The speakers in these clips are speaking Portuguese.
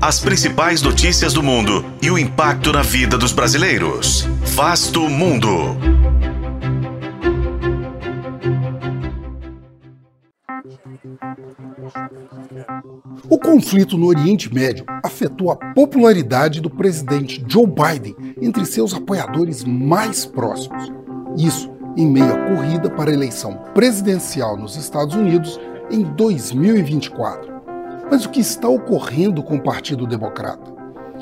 As principais notícias do mundo e o impacto na vida dos brasileiros. Vasto Mundo. O conflito no Oriente Médio afetou a popularidade do presidente Joe Biden entre seus apoiadores mais próximos. Isso em meio à corrida para a eleição presidencial nos Estados Unidos em 2024. Mas o que está ocorrendo com o Partido Democrata?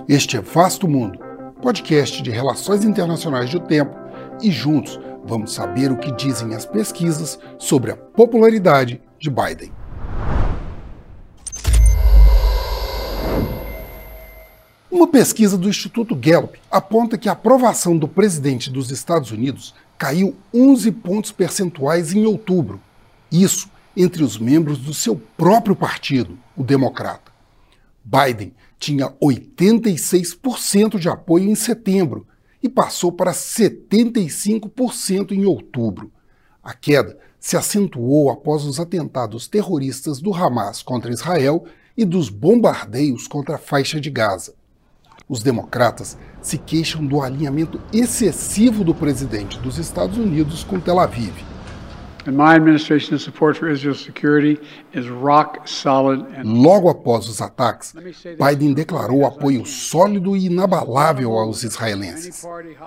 Este é Vasto Mundo, podcast de relações internacionais do tempo, e juntos vamos saber o que dizem as pesquisas sobre a popularidade de Biden. Uma pesquisa do Instituto Gallup aponta que a aprovação do presidente dos Estados Unidos caiu 11 pontos percentuais em outubro. Isso entre os membros do seu próprio partido, o Democrata. Biden tinha 86% de apoio em setembro e passou para 75% em outubro. A queda se acentuou após os atentados terroristas do Hamas contra Israel e dos bombardeios contra a faixa de Gaza. Os democratas se queixam do alinhamento excessivo do presidente dos Estados Unidos com Tel Aviv. Logo após os ataques, Biden declarou apoio sólido e inabalável aos israelenses.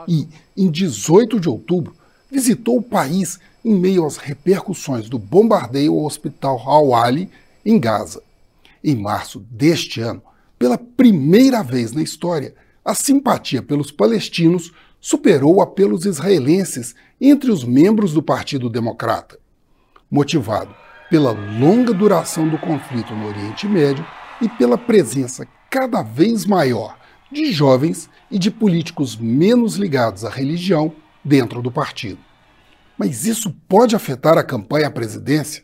E, em 18 de outubro, visitou o país em meio às repercussões do bombardeio ao hospital Al-Ali, em Gaza. Em março deste ano, pela primeira vez na história, a simpatia pelos palestinos superou a pelos israelenses entre os membros do Partido Democrata. Motivado pela longa duração do conflito no Oriente Médio e pela presença cada vez maior de jovens e de políticos menos ligados à religião dentro do partido. Mas isso pode afetar a campanha à presidência?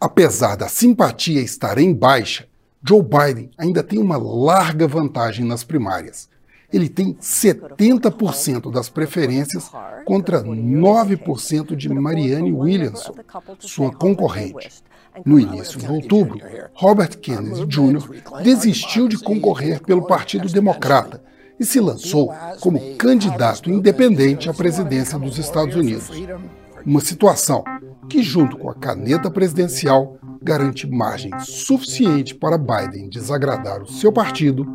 Apesar da simpatia estar em baixa, Joe Biden ainda tem uma larga vantagem nas primárias. Ele tem 70% das preferências contra 9% de Marianne Williamson, sua concorrente. No início de outubro, Robert Kennedy Jr. desistiu de concorrer pelo Partido Democrata e se lançou como candidato independente à presidência dos Estados Unidos. Uma situação que, junto com a caneta presidencial, garante margem suficiente para Biden desagradar o seu partido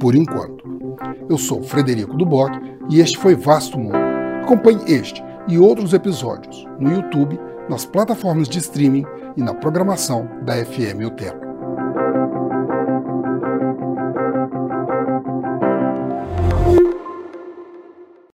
por enquanto. Eu sou Frederico Duboc e este foi Vasto Mundo. Acompanhe este e outros episódios no YouTube, nas plataformas de streaming e na programação da FM O Tempo.